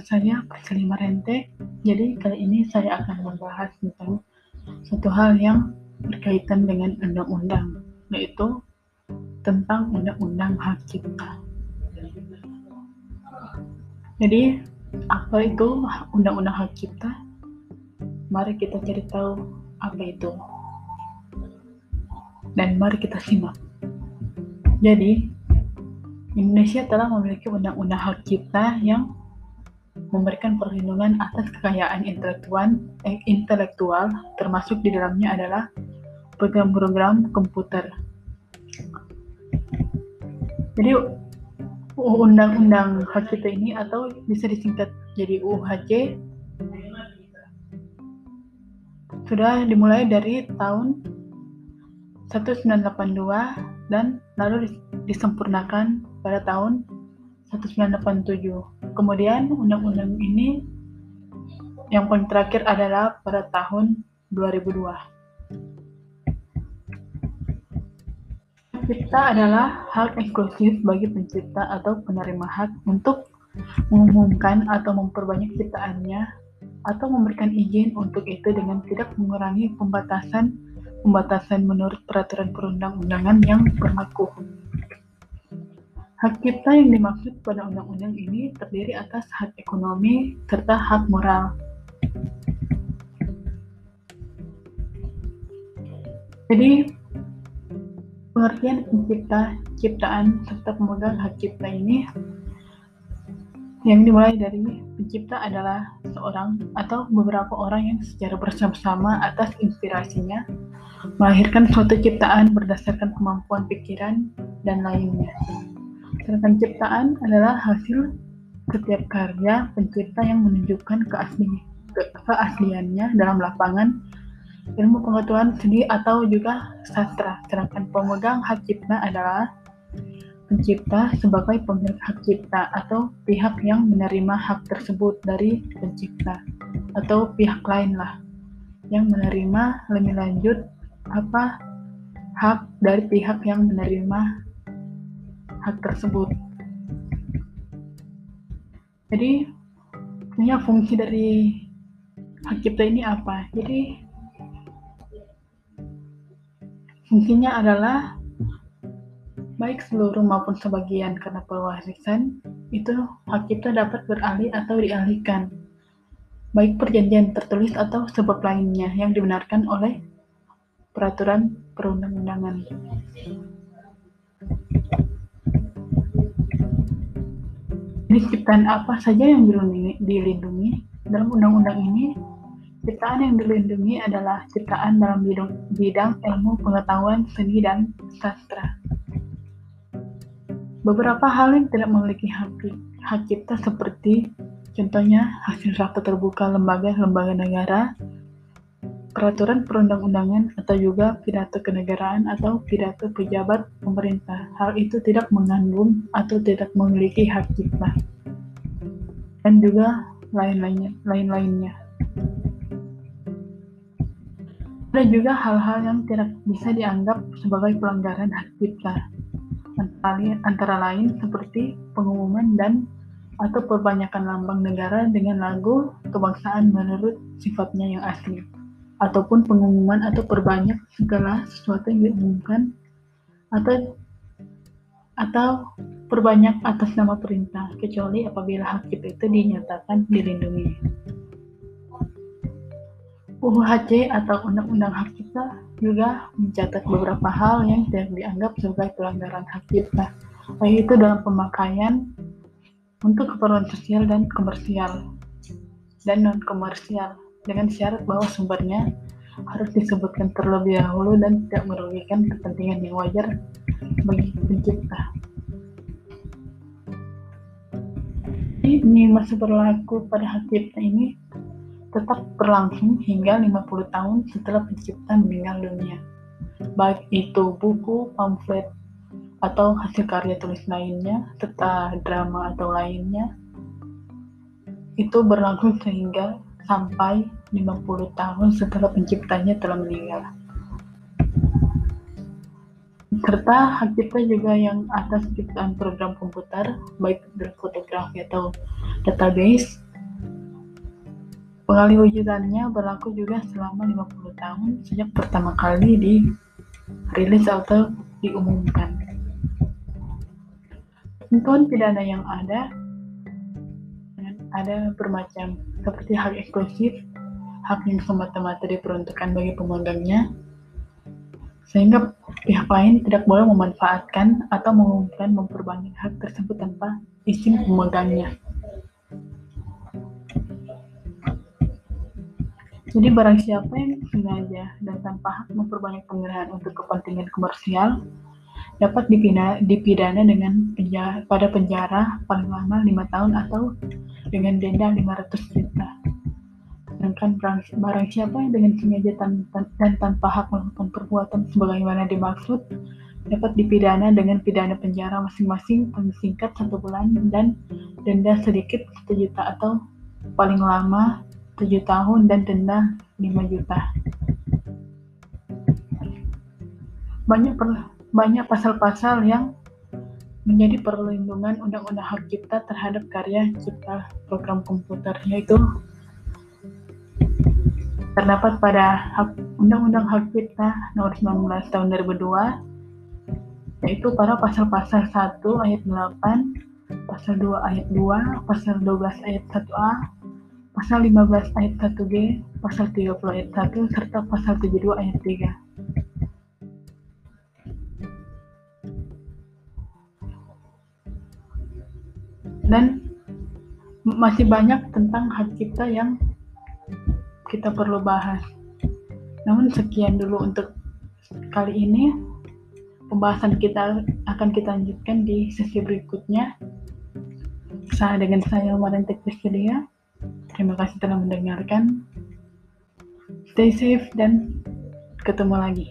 saya Priscilla Marente. Jadi kali ini saya akan membahas tentang satu hal yang berkaitan dengan undang-undang, yaitu tentang undang-undang hak cipta. Jadi, apa itu undang-undang hak cipta? Mari kita cari tahu apa itu. Dan mari kita simak. Jadi, Indonesia telah memiliki undang-undang hak cipta yang memberikan perlindungan atas kekayaan intelektual, eh, intelektual termasuk di dalamnya adalah program-program komputer. Jadi undang-undang hak cipta ini atau bisa disingkat jadi UHC sudah dimulai dari tahun 1982 dan lalu disempurnakan pada tahun 1987. Kemudian undang-undang ini yang paling terakhir adalah pada tahun 2002. Cipta adalah hak eksklusif bagi pencipta atau penerima hak untuk mengumumkan atau memperbanyak ciptaannya atau memberikan izin untuk itu dengan tidak mengurangi pembatasan pembatasan menurut peraturan perundang-undangan yang berlaku. Hak cipta yang dimaksud pada undang-undang ini terdiri atas hak ekonomi serta hak moral. Jadi, pengertian pencipta, ciptaan, serta pemegang hak cipta ini yang dimulai dari pencipta adalah seorang atau beberapa orang yang secara bersama-sama atas inspirasinya melahirkan suatu ciptaan berdasarkan kemampuan pikiran dan lainnya. Sedangkan ciptaan adalah hasil setiap karya pencipta yang menunjukkan keasli, ke, keasliannya dalam lapangan ilmu pengetahuan seni atau juga sastra. Sedangkan pemegang hak cipta adalah pencipta sebagai pemilik hak cipta atau pihak yang menerima hak tersebut dari pencipta atau pihak lain lah yang menerima lebih lanjut apa hak dari pihak yang menerima hak tersebut. Jadi, punya fungsi dari hak cipta ini apa? Jadi, fungsinya adalah baik seluruh maupun sebagian karena pewarisan itu hak cipta dapat beralih atau dialihkan baik perjanjian tertulis atau sebab lainnya yang dibenarkan oleh peraturan perundang-undangan. Ciptaan apa saja yang dilindungi, dalam undang-undang ini ciptaan yang dilindungi adalah ciptaan dalam bidang, bidang ilmu pengetahuan seni dan sastra. Beberapa hal yang tidak memiliki hak, hak cipta seperti contohnya hasil rakta terbuka lembaga-lembaga negara peraturan perundang-undangan atau juga pidato kenegaraan atau pidato pejabat pemerintah. Hal itu tidak mengandung atau tidak memiliki hak cipta. Dan juga lain-lainnya, lain-lainnya. Ada juga hal-hal yang tidak bisa dianggap sebagai pelanggaran hak cipta. Antara, antara lain seperti pengumuman dan atau perbanyakan lambang negara dengan lagu kebangsaan menurut sifatnya yang asli ataupun pengumuman atau perbanyak segala sesuatu yang diumumkan atau atau perbanyak atas nama perintah kecuali apabila hak cipta itu dinyatakan dilindungi. UHC atau Undang-Undang Hak Cipta juga mencatat beberapa hal yang tidak dianggap sebagai pelanggaran hak cipta, yaitu dalam pemakaian untuk keperluan sosial dan komersial dan non komersial dengan syarat bahwa sumbernya harus disebutkan terlebih dahulu dan tidak merugikan kepentingan yang wajar bagi pencipta. Ini masih berlaku pada hak cipta ini tetap berlangsung hingga 50 tahun setelah pencipta meninggal dunia. Baik itu buku, pamflet, atau hasil karya tulis lainnya, serta drama atau lainnya, itu berlangsung sehingga sampai 50 tahun setelah penciptanya telah meninggal. serta hak cipta juga yang atas ciptaan program komputer, baik dari fotografi atau database. Pengalih wujudannya berlaku juga selama 50 tahun sejak pertama kali dirilis atau diumumkan. Ketentuan pidana yang ada ada bermacam seperti hak eksklusif, hak yang semata-mata diperuntukkan bagi pemegangnya, sehingga pihak lain tidak boleh memanfaatkan atau mengumumkan memperbanyak hak tersebut tanpa izin pemegangnya. Jadi barang siapa yang sengaja dan tanpa hak memperbanyak penggunaan untuk kepentingan komersial dapat dipidana, dipidana dengan penjara, pada penjara paling lama lima tahun atau dengan denda 500 juta. Sedangkan barang siapa yang dengan sengaja tan dan tanpa hak melakukan perbuatan sebagaimana dimaksud dapat dipidana dengan pidana penjara masing-masing paling singkat satu bulan dan denda sedikit satu juta atau paling lama tujuh tahun dan denda 5 juta. Banyak per, banyak pasal-pasal yang menjadi perlindungan undang-undang hak cipta terhadap karya cipta program komputer yaitu terdapat pada Undang-Undang Hak Cipta Nomor 19 Tahun 2002 yaitu pada pasal-pasal 1 ayat 8, pasal 2 ayat 2, pasal 12 ayat 1A, pasal 15 ayat 1G, pasal 30 ayat 1 serta pasal 72 ayat 3. Dan masih banyak tentang hak cipta yang kita perlu bahas. Namun sekian dulu untuk kali ini. Pembahasan kita akan kita lanjutkan di sesi berikutnya. Saya dengan saya Marentek Priscilia. Terima kasih telah mendengarkan. Stay safe dan ketemu lagi.